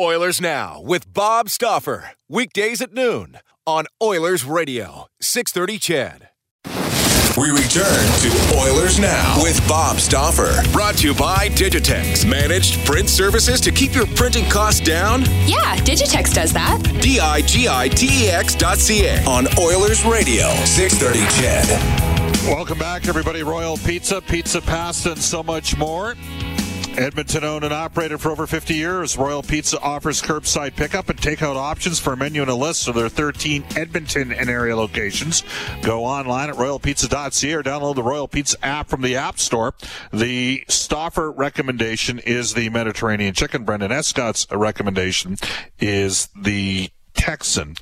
Oilers Now with Bob Stauffer. Weekdays at noon on Oilers Radio, 630 CHED. We return to Oilers Now with Bob Stauffer. Brought to you by Digitex. Managed print services to keep your printing costs down? Yeah, Digitex does that. D I G I T E X dot C A on Oilers Radio, 630 CHED. Welcome back, everybody. Royal Pizza, Pizza Pasta, and so much more. Edmonton owned and operated for over 50 years, Royal Pizza offers curbside pickup and takeout options for a menu and a list of their 13 Edmonton and area locations. Go online at royalpizza.ca or download the Royal Pizza app from the App Store. The Stauffer recommendation is the Mediterranean chicken. Brendan Escott's recommendation is the Texan.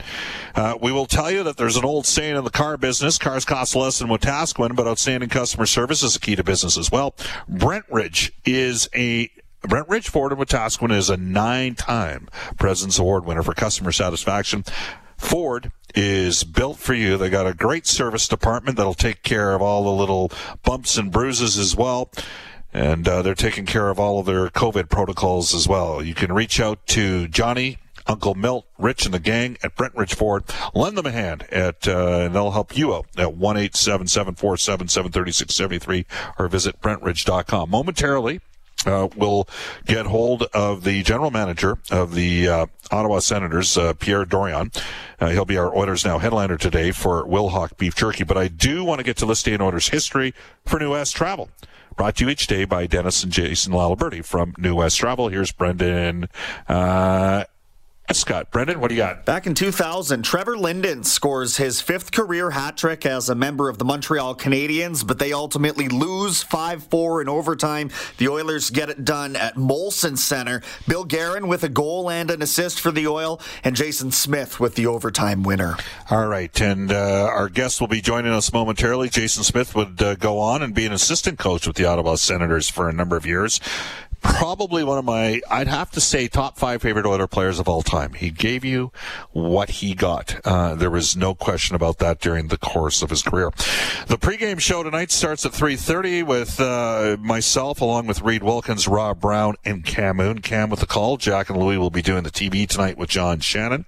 Uh, we will tell you that there's an old saying in the car business: cars cost less than Wetaskiwin, but outstanding customer service is a key to business as well. Brentridge is a Brentridge Ford and Wetaskiwin is a nine-time President's Award winner for customer satisfaction. Ford is built for you. They got a great service department that'll take care of all the little bumps and bruises as well. And uh, they're taking care of all of their COVID protocols as well. You can reach out to Johnny Uncle Milt, Rich, and the gang at Brentridge Ford. Lend them a hand at, uh, and they'll help you out at one eight seven seven four seven seven thirty six seventy three or visit brentridge.com. Momentarily, uh, we'll get hold of the general manager of the uh, Ottawa Senators, uh, Pierre Dorion. Uh, he'll be our Oilers Now headliner today for Wilhauk Beef Jerky. But I do want to get to in Oilers history for New West Travel. Brought to you each day by Dennis and Jason Laliberti from New West Travel. Here's Brendan uh, Scott. Brendan, what do you got? Back in 2000, Trevor Linden scores his fifth career hat trick as a member of the Montreal Canadiens, but they ultimately lose 5 4 in overtime. The Oilers get it done at Molson Center. Bill Guerin with a goal and an assist for the Oil, and Jason Smith with the overtime winner. All right, and uh, our guest will be joining us momentarily. Jason Smith would uh, go on and be an assistant coach with the Ottawa Senators for a number of years probably one of my, I'd have to say, top five favorite Oiler players of all time. He gave you what he got. Uh, there was no question about that during the course of his career. The pregame show tonight starts at 3.30 with uh, myself, along with Reed Wilkins, Rob Brown, and Cam Moon. Cam with the call. Jack and Louie will be doing the TV tonight with John Shannon.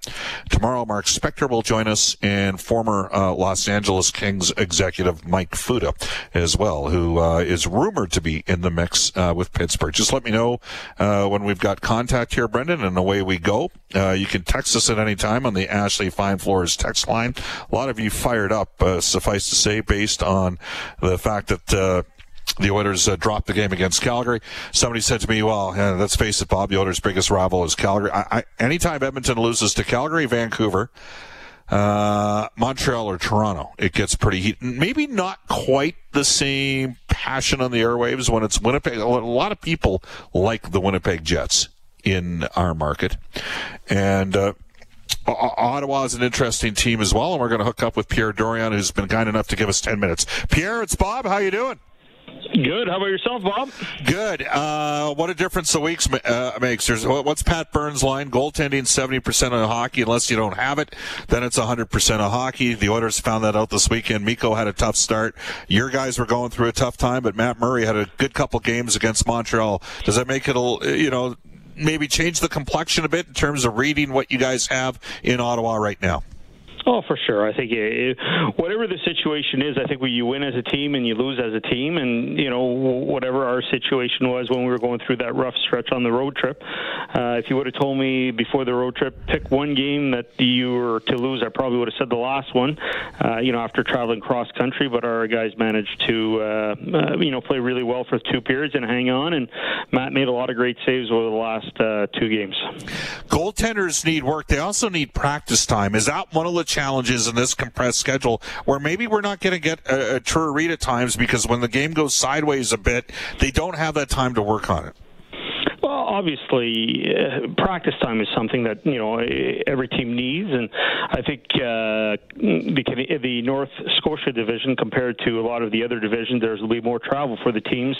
Tomorrow, Mark Spector will join us, and former uh, Los Angeles Kings executive Mike Futa as well, who uh, is rumored to be in the mix uh, with Pittsburgh. Just let let me know uh, when we've got contact here, Brendan, and away we go. Uh, you can text us at any time on the Ashley Fine Floors text line. A lot of you fired up, uh, suffice to say, based on the fact that uh, the Oilers uh, dropped the game against Calgary. Somebody said to me, "Well, yeah, let's face it, Bob. The Oilers' biggest rival is Calgary. I, I, anytime Edmonton loses to Calgary, Vancouver." Uh, Montreal or Toronto, it gets pretty heat. Maybe not quite the same passion on the airwaves when it's Winnipeg. A lot of people like the Winnipeg Jets in our market, and. Uh, Ottawa is an interesting team as well, and we're going to hook up with Pierre Dorion, who's been kind enough to give us ten minutes. Pierre, it's Bob. How you doing? Good. How about yourself, Bob? Good. Uh, what a difference a week uh, makes. There's what's Pat Burns' line? Goaltending seventy percent of hockey. Unless you don't have it, then it's hundred percent of hockey. The Oilers found that out this weekend. Mikko had a tough start. Your guys were going through a tough time, but Matt Murray had a good couple games against Montreal. Does that make it a you know maybe change the complexion a bit in terms of reading what you guys have in Ottawa right now? Oh, for sure. I think it, whatever the situation is, I think we, you win as a team and you lose as a team. And, you know, whatever our situation was when we were going through that rough stretch on the road trip, uh, if you would have told me before the road trip, pick one game that you were to lose, I probably would have said the last one, uh, you know, after traveling cross country. But our guys managed to, uh, uh, you know, play really well for two periods and hang on. And Matt made a lot of great saves over the last uh, two games. Goaltenders need work. They also need practice time. Is that one of the challenges in this compressed schedule where maybe we're not going to get a, a true read at times because when the game goes sideways a bit, they don't have that time to work on it? Obviously, uh, practice time is something that you know every team needs, and I think uh, the the North Scotia division compared to a lot of the other divisions, there's will be more travel for the teams,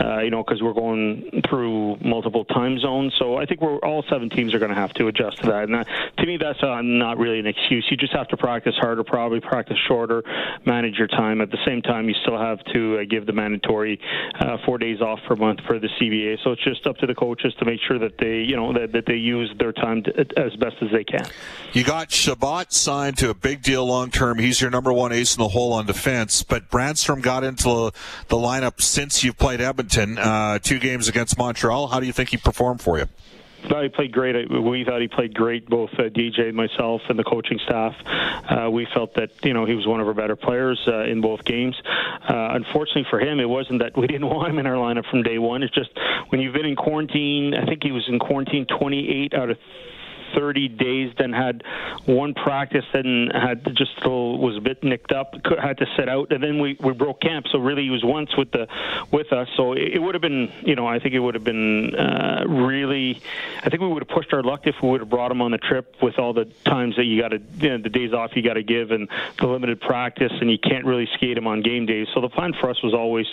uh, you know, because we're going through multiple time zones. So I think we're all seven teams are going to have to adjust to that. And that, to me, that's uh, not really an excuse. You just have to practice harder, probably practice shorter, manage your time. At the same time, you still have to uh, give the mandatory uh, four days off per month for the CBA. So it's just up to the coaches to make sure that they, you know, that, that they use their time to, as best as they can. You got Chabot signed to a big deal long term. He's your number one ace in the hole on defense. But Brannstrom got into the lineup since you've played Edmonton, uh, two games against Montreal. How do you think he performed for you? Thought he played great. We thought he played great, both uh, DJ, myself, and the coaching staff. Uh, we felt that you know he was one of our better players uh, in both games. Uh, unfortunately for him, it wasn't that we didn't want him in our lineup from day one. It's just when you've been in quarantine. I think he was in quarantine 28 out of 30 days, then had one practice and had just was a bit nicked up, had to sit out, and then we, we broke camp. So really, he was once with the with us. So it, it would have been, you know, I think it would have been uh, really, I think we would have pushed our luck if we would have brought him on the trip with all the times that you got to, you know, the days off you got to give and the limited practice, and you can't really skate him on game days. So the plan for us was always,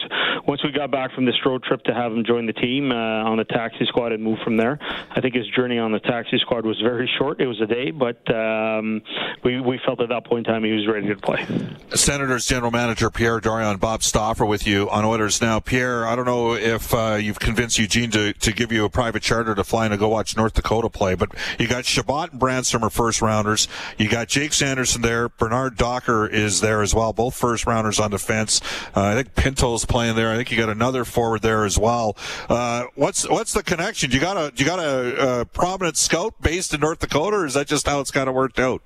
once we got back from this road trip, to have him join the team uh, on the taxi squad and move from there. I think his journey on the taxi squad was very short. It was a day, but um, we, we felt at that point in time he was ready to play. Senators General Manager Pierre Dorion, Bob Stauffer with you on Oilers Now. Pierre, I don't know if uh, you've convinced Eugene to, to give you a private charter to fly and go watch North Dakota play, but you got Chabot and Brannstrom are first rounders. You got Jake Sanderson there. Bernard Docker is there as well, both first rounders on defense. Uh, I think Pinto's playing there. I think you got another forward there as well. Uh, what's what's the connection? You got a you got a, a prominent scout based in North Dakota, or is that just how it's kind of worked out?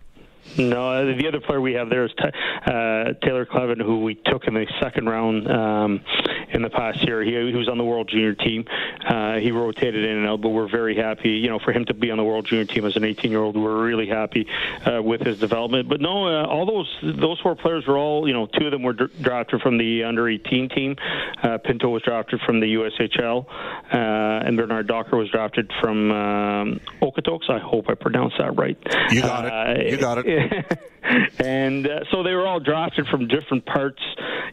No, uh, the other player we have there is uh, Taylor Kleven, who we took in the second round um, in the past year. He, he, was on the World Junior team. Uh, he rotated in and out, but we're very happy. You know, for him to be on the World Junior team as an 18-year-old, we're really happy uh, with his development. But no, uh, all those those four players were all. You know, two of them were drafted from the under 18 team. Uh, Pinto was drafted from the USHL, and Bernard Docker was drafted from um, Okotoks. I hope I pronounced that right. You got it. You got it. and uh, so they were all drafted from different parts,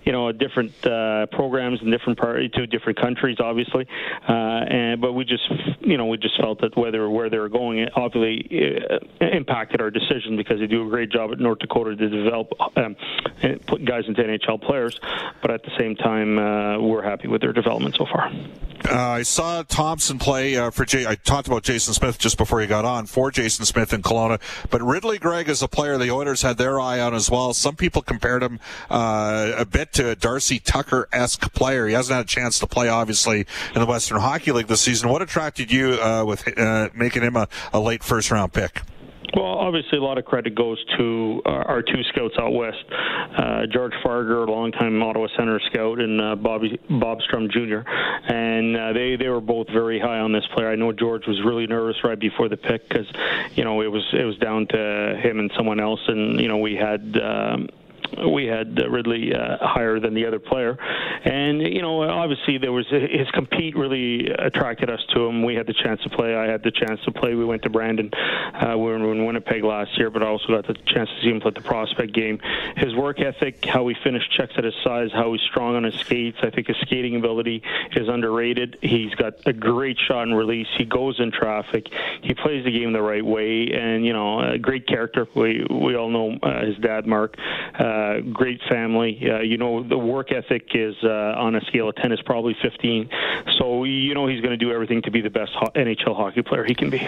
you know, different uh, programs in different part to different countries, obviously. Uh, and but we just, you know, we just felt that whether where they were going it obviously uh, impacted our decision because they do a great job at North Dakota to develop um, put guys into NHL players, but at the same time, uh, we're happy with their development so far. Uh, I saw Thompson play uh, for Jay. I talked about Jason Smith just before he got on for Jason Smith in Kelowna, but Ridley Greig is a player the Oilers had their eye on as well. Some people compared him uh, a bit to a Darcy Tucker esque player. He hasn't had a chance to play, obviously, in the Western Hockey League this season. What attracted you uh, with uh, making him a, a late first round pick? Well, obviously, a lot of credit goes to our two scouts out west, uh, George Fargher, a longtime Ottawa Center scout, and uh, Bobby Bob Strum Jr. And uh, they they were both very high on this player. I know George was really nervous right before the pick because you know it was it was down to him and someone else, and you know we had. Um, we had uh, Ridley uh, higher than the other player, and you know obviously there was his compete really attracted us to him. We had the chance to play. I had the chance to play. We went to Brandon. Uh, we were in Winnipeg last year, but I also got the chance to see him play the prospect game. His work ethic, how he finished checks at his size, how he's strong on his skates. I think his skating ability is underrated. He's got a great shot and release. He goes in traffic. He plays the game the right way, and you know, a great character. We we all know uh, his dad, Mark. Uh, great family. Uh, you know, the work ethic is uh, uh, on a scale of 10 is probably 15. So you know he's going to do everything to be the best ho- NHL hockey player he can be.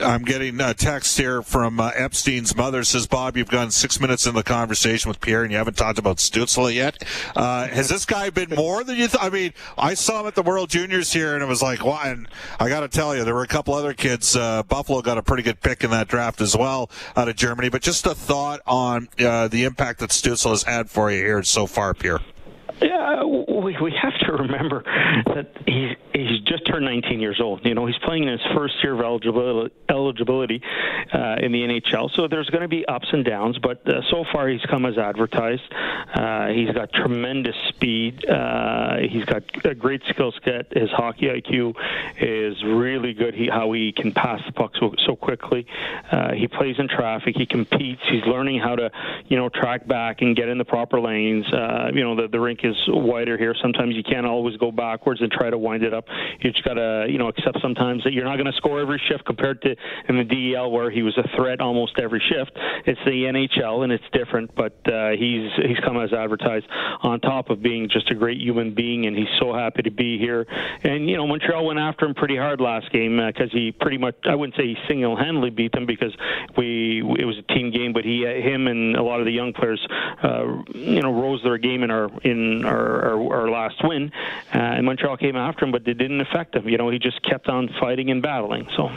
I'm getting a text here from uh, Epstein's mother. Says Bob, you've gone six minutes in the conversation with Pierre, and you haven't talked about Stützle yet. Uh, has this guy been more than you? Th- I mean, I saw him at the World Juniors here, and it was like, why? And I got to tell you, there were a couple other kids. Uh, Buffalo got a pretty good pick in that draft as well out of Germany. But just a thought on uh, the impact that Stützle has had for you here so far, Pierre. Yeah, we we have to remember that he's he's just turned 19 years old. You know, he's playing in his first year of eligibility uh, in the NHL. So there's going to be ups and downs, but uh, so far he's come as advertised. Uh, he's got tremendous speed. Uh, he's got a great skill set. His hockey IQ is really good. He how he can pass the puck so, so quickly. Uh, he plays in traffic. He competes. He's learning how to you know track back and get in the proper lanes. Uh, you know the the rink is wider here. Sometimes you can't always go backwards and try to wind it up. You just got to, you know, accept sometimes that you're not going to score every shift compared to in the DEL where he was a threat almost every shift. It's the NHL and it's different, but uh, he's he's come as advertised on top of being just a great human being, and he's so happy to be here. And you know, Montreal went after him pretty hard last game because uh, he pretty much I wouldn't say he single-handedly beat them because we it was a team game, but he him and a lot of the young players, uh, you know, rose their game in our in our, our, our last win, uh, and Montreal came after him, but it didn't affect him. You know, he just kept on fighting and battling. So.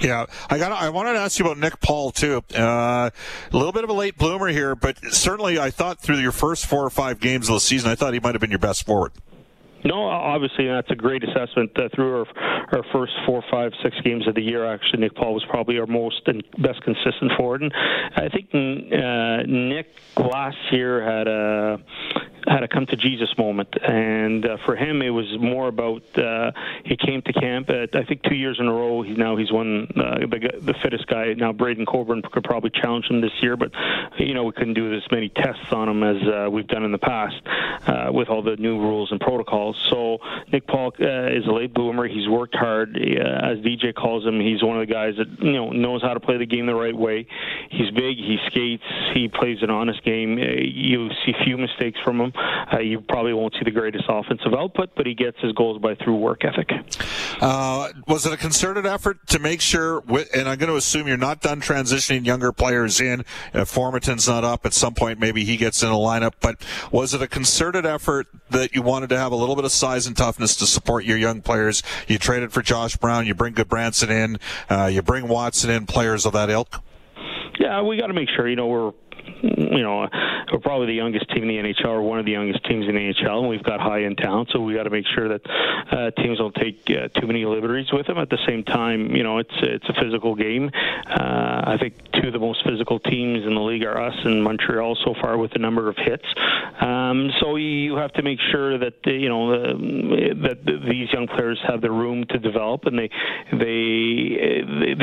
Yeah, I got. I wanted to ask you about Nick Paul too. Uh, a little bit of a late bloomer here, but certainly I thought through your first four or five games of the season, I thought he might have been your best forward. No, obviously that's a great assessment. Uh, through our, our first four, five, six games of the year, actually, Nick Paul was probably our most and best consistent forward. And I think uh, Nick last year had a had a come to Jesus moment, and uh, for him it was more about uh, he came to camp. At, I think two years in a row. He now he's won uh, the, the fittest guy. Now Braydon Coburn could probably challenge him this year, but you know we couldn't do as many tests on him as uh, we've done in the past uh, with all the new rules and protocols. So Nick Paul uh, is a late bloomer. He's worked hard, uh, as DJ calls him. He's one of the guys that you know knows how to play the game the right way. He's big. He skates. He plays an honest game. Uh, you see few mistakes from him. Uh, you probably won't see the greatest offensive output, but he gets his goals by through work ethic. Uh, was it a concerted effort to make sure, and I'm going to assume you're not done transitioning younger players in, uh, Formenton's not up, at some point maybe he gets in a lineup, but was it a concerted effort that you wanted to have a little bit of size and toughness to support your young players? You traded for Josh Brown, you bring Gudbranson in, uh, you bring Watson in, players of that ilk? Yeah, we got to make sure, you know, we're you know, we're probably the youngest team in the NHL, or one of the youngest teams in the NHL, and we've got high end talent. So we got to make sure that uh, teams don't take uh, too many liberties with them. At the same time, you know, it's it's a physical game. Uh, I think two of the most physical teams in the league are us and Montreal so far with the number of hits. Um, so you have to make sure that you know that these young players have the room to develop and they they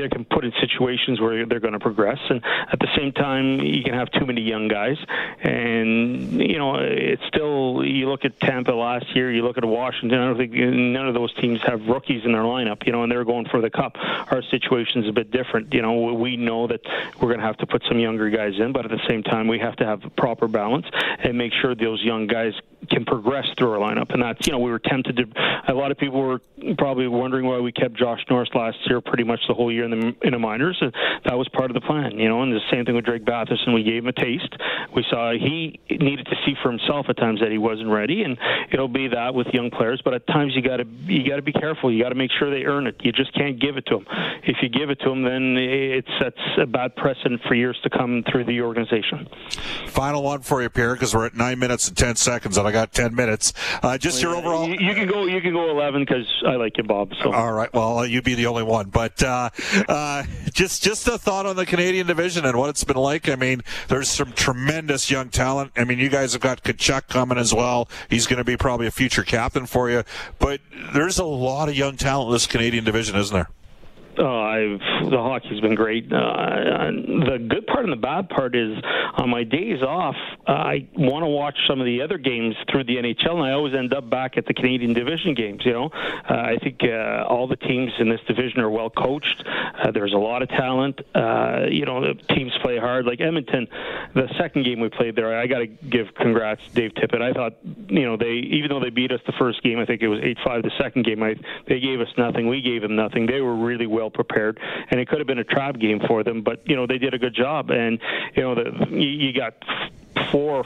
they can put in situations where they're going to progress. And at the same time, you can have too many young guys. And you know, it's still you look at Tampa last year, you look at Washington. I don't think none of those teams have rookies in their lineup. You know, and they're going for the cup. Our situation is a bit different. You know, we know that we're going to have to put some younger guys in, but at the same time, we have to have proper balance and make sure those young guys can progress through our lineup. And that's, you know, we were tempted to. A lot of people were probably wondering why we kept Josh Norris last year, pretty much the whole year in the in the minors. And that was part of the plan, you know. And the same thing with Drake Batherson. We gave him a taste. We saw he needed to see for himself at times that he wasn't ready, and it'll be that with young players. But at times you got to you got to be careful. You got to make sure they earn it. You just can't give it to them. If you give it to them, then it sets a bad precedent for years to come through the organization. Final one for you, Pierre, because we're at nine minutes and ten seconds, and I got ten minutes. Uh, just your overall. You, you, can go. You can go eleven because I like you, Bob. So. All right. Well, you'd be the only one, but uh, uh, just just a thought on the Canadian division and what it's been like. I mean, there's some tremendous young talent. I mean, you guys have got Tkachuk coming as well. He's going to be probably a future captain for you. But there's a lot of young talent in this Canadian division, isn't there? Oh, I've the hockey's been great. Uh, the good part and the bad part is on my days off, I want to watch some of the other games through the NHL, and I always end up back at the Canadian Division games. You know, uh, I think uh, all the teams in this division are well coached. Uh, there's a lot of talent. Uh, you know, the teams play hard. Like Edmonton, the second game we played there, I got to give congrats Dave Tippett. I thought, you know, they even though they beat us the first game, I think it was eight five. The second game, I they gave us nothing. We gave them nothing. They were really well prepared, and it could have been a trap game for them. But you know, they did a good job. And you know, the, you, you got four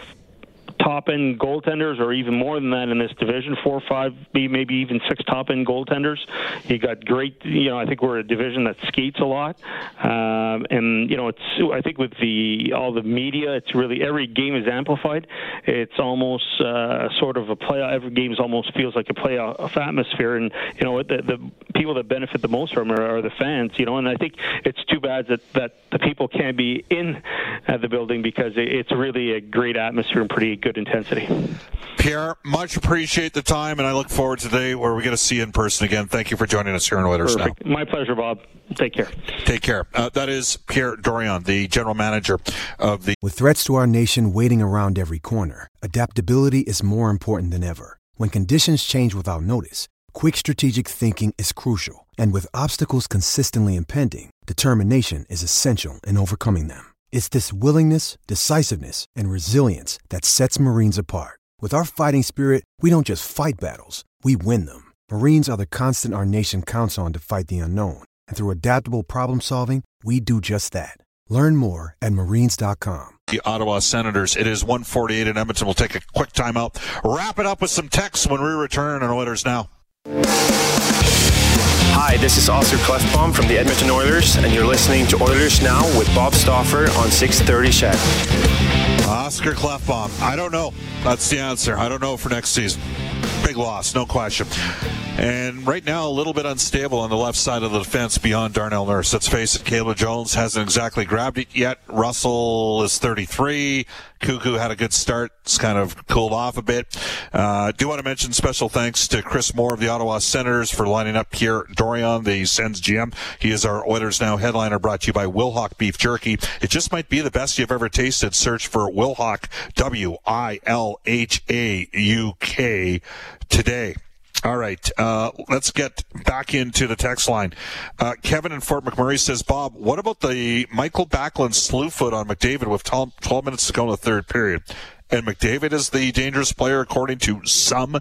top end goaltenders, or even more than that in this division. Four, five, maybe even six top end goaltenders. You got great. You know, I think we're a division that skates a lot, um, and you know, it's. I think with the all the media, it's really every game is amplified. It's almost uh, sort of a play. Every game almost feels like a playoff atmosphere, and you know, the, the people that benefit the most from it are the fans. You know, and I think it's too bad that that the people can't be in uh, the building because it's really a great atmosphere and pretty good intensity. Pierre, much appreciate the time, and I look forward to the day where we get to see you in person again. Thank you for joining us here in Oilers Perfect. Now. My pleasure, Bob. Take care. Take care. Uh, that is Pierre Dorion, the general manager of the. With threats to our nation waiting around every corner, adaptability is more important than ever. When conditions change without notice, quick strategic thinking is crucial, and with obstacles consistently impending, determination is essential in overcoming them. It's this willingness, decisiveness, and resilience that sets Marines apart. With our fighting spirit, we don't just fight battles, we win them. Marines are the constant our nation counts on to fight the unknown. And through adaptable problem solving, we do just that. Learn more at marines.com. The Ottawa Senators. It is 148 in Edmonton. We'll take a quick timeout. Wrap it up with some texts when we return on Oilers Now. Hi, this is Oscar Klefbom from the Edmonton Oilers, and you're listening to Oilers Now with Bob Stauffer on 630 CHED. Oscar Klefbom. I don't know. That's the answer. I don't know for next season. Big loss, no question. And right now, a little bit unstable on the left side of the defense beyond Darnell Nurse. Let's face it, Caleb Jones hasn't exactly grabbed it yet. Russell is 33. Cuckoo had a good start. It's kind of cooled off a bit. Uh, do want to mention special thanks to Chris Moore of the Ottawa Senators for lining up Pierre Dorion, the Sens GM. He is our Oilers Now headliner brought to you by Wilhauk Beef Jerky. It just might be the best you've ever tasted. Search for Wilhauk, W-I-L-H-A-U-K today. All right, uh, let's get back into the text line. Uh, Kevin in Fort McMurray says, Bob, what about the Mikael Backlund slew foot on McDavid with 12, 12 minutes to go in the third period? And McDavid is the dangerous player according to some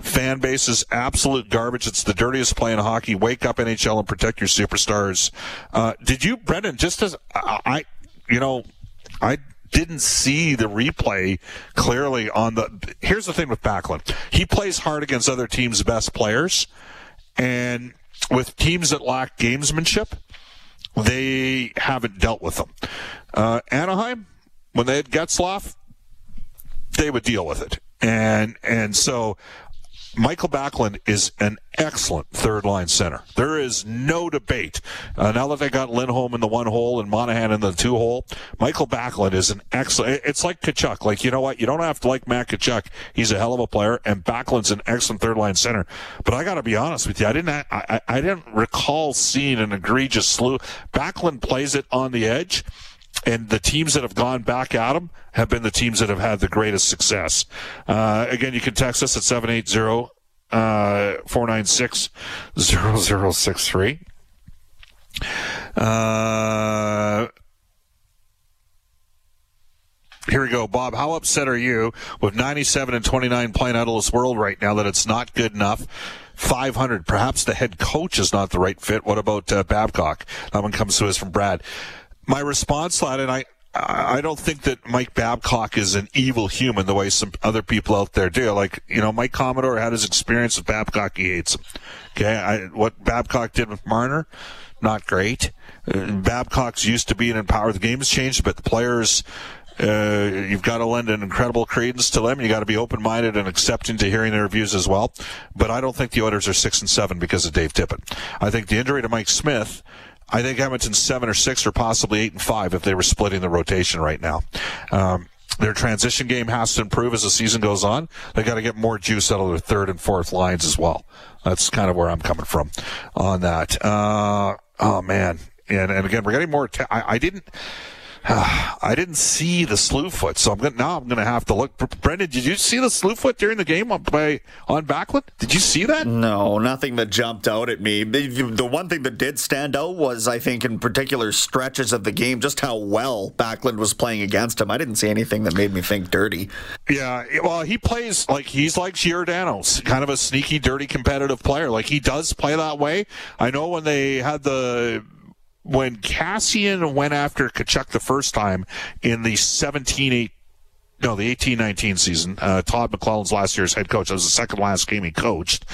fan bases. Absolute garbage. It's the dirtiest play in hockey. Wake up NHL and protect your superstars. Uh, did you, Brendan, just as I, you know, I didn't see the replay clearly on the. Here's the thing with Backlund. He plays hard against other teams' best players, and with teams that lack gamesmanship, they haven't dealt with them. Uh, Anaheim, when they had Getzlaf, they would deal with it, and and so Mikael Backlund is an excellent third line center. There is no debate. Uh, now that they got Lindholm in the one hole and Monahan in the two hole, Mikael Backlund is an excellent. It's like Tkachuk. Like you know what? You don't have to like Matt Tkachuk. He's a hell of a player, and Backlund's an excellent third line center. But I got to be honest with you. I didn't. I, I didn't recall seeing an egregious slew. Backlund plays it on the edge and the teams that have gone back at them have been the teams that have had the greatest success. Uh, again, you can text us at 780 uh, 496 0063. Uh, here we go, Bob. How upset are you with 97 and 29 playing out of this world right now that it's not good enough? 500. Perhaps the head coach is not the right fit. What about uh, Babcock? That one comes to us from Brad my response that, and I, I don't think that Mike Babcock is an evil human the way some other people out there do. Like, you know, Mike Commodore had his experience with Babcock. He hates him. Okay. I, what Babcock did with Marner, not great. Uh, Babcock's used to being in power. The game's changed, but the players, uh, you've got to lend an incredible credence to them. You got to be open-minded and accepting to hearing their views as well. But I don't think the Oilers are six and seven because of Dave Tippett. I think the injury to Mike Smith I think Edmonton's seven or six or possibly eight and five if they were splitting the rotation right now. Um, their transition game has to improve as the season goes on. They got to get more juice out of their third and fourth lines as well. That's kind of where I'm coming from on that. Uh, Oh man, and and again, we're getting more. I didn't. I didn't see the slew foot, so I'm gonna, now I'm going to have to look. Brendan, did you see the slew foot during the game on by on Backlund? Did you see that? No, nothing that jumped out at me. The, the one thing that did stand out was, I think, in particular stretches of the game, just how well Backlund was playing against him. I didn't see anything that made me think dirty. Yeah, well, he plays like he's like Giordano's, kind of a sneaky, dirty, competitive player. Like he does play that way. I know when they had the when Kassian went after Tkachuk the first time in the 17 8 no, the 18-19 season. Uh, Todd McLellan's last year's head coach. That was the second last game he coached.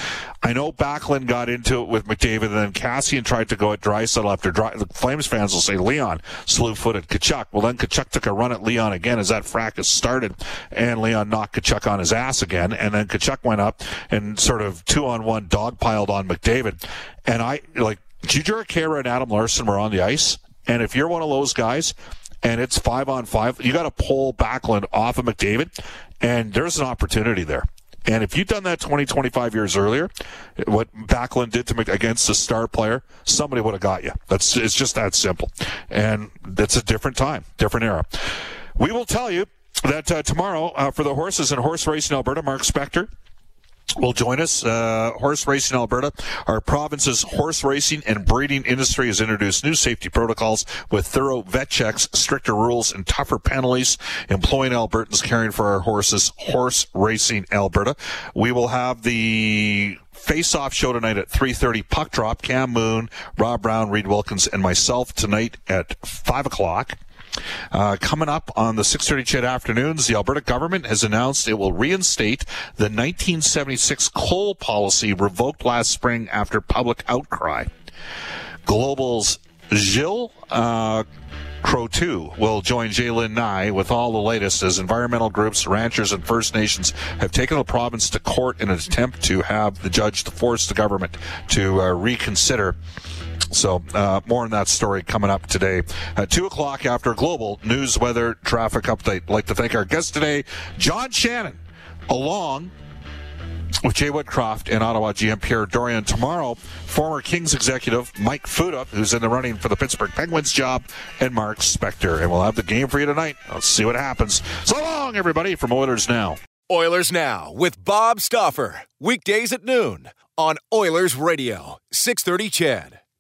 I know Backlund got into it with McDavid, and then Kassian tried to go at Draisaitl after Dry, the Flames fans will say Leon slew-footed Tkachuk. Well, then Tkachuk took a run at Leon again as that fracas started, and Leon knocked Tkachuk on his ass again, and then Tkachuk went up and sort of two-on-one dogpiled on McDavid. And I, like, Jujhar Khaira and Adam Larsson were on the ice, and if you're one of those guys, and it's five on five, you got to pull Backlund off of McDavid, and there's an opportunity there. And if you'd done that 20, 25 years earlier, what Backlund did to Mc, against a star player, somebody would have got you. That's it's just that simple. And it's a different time, different era. We will tell you that uh, tomorrow uh, for the horses and horse racing Alberta, Mark Spector will join us. Uh, horse racing Alberta, our province's horse racing and breeding industry has introduced new safety protocols with thorough vet checks, stricter rules, and tougher penalties. Employing Albertans caring for our horses. Horse racing Alberta. We will have the face-off show tonight at 3.30 puck drop cam moon rob brown reed wilkins and myself tonight at 5 o'clock uh, coming up on the 6:30 CHED afternoons, the Alberta government has announced it will reinstate the 1976 coal policy revoked last spring after public outcry. Global's Jill uh, Croteau will join Jaylen Nye with all the latest as environmental groups, ranchers, and First Nations have taken the province to court in an attempt to have the judge to force the government to uh, reconsider so, uh, more on that story coming up today at 2 o'clock after Global News Weather Traffic Update. I'd like to thank our guest today, John Shannon, along with Jay Woodcroft and Ottawa GM Pierre Dorion Tomorrow, former Kings executive Mike Futa, who's in the running for the Pittsburgh Penguins job, and Mark Spector. And we'll have the game for you tonight. Let's see what happens. So long, everybody, from Oilers Now. Oilers Now with Bob Stauffer. Weekdays at noon on Oilers Radio, 630 CHED.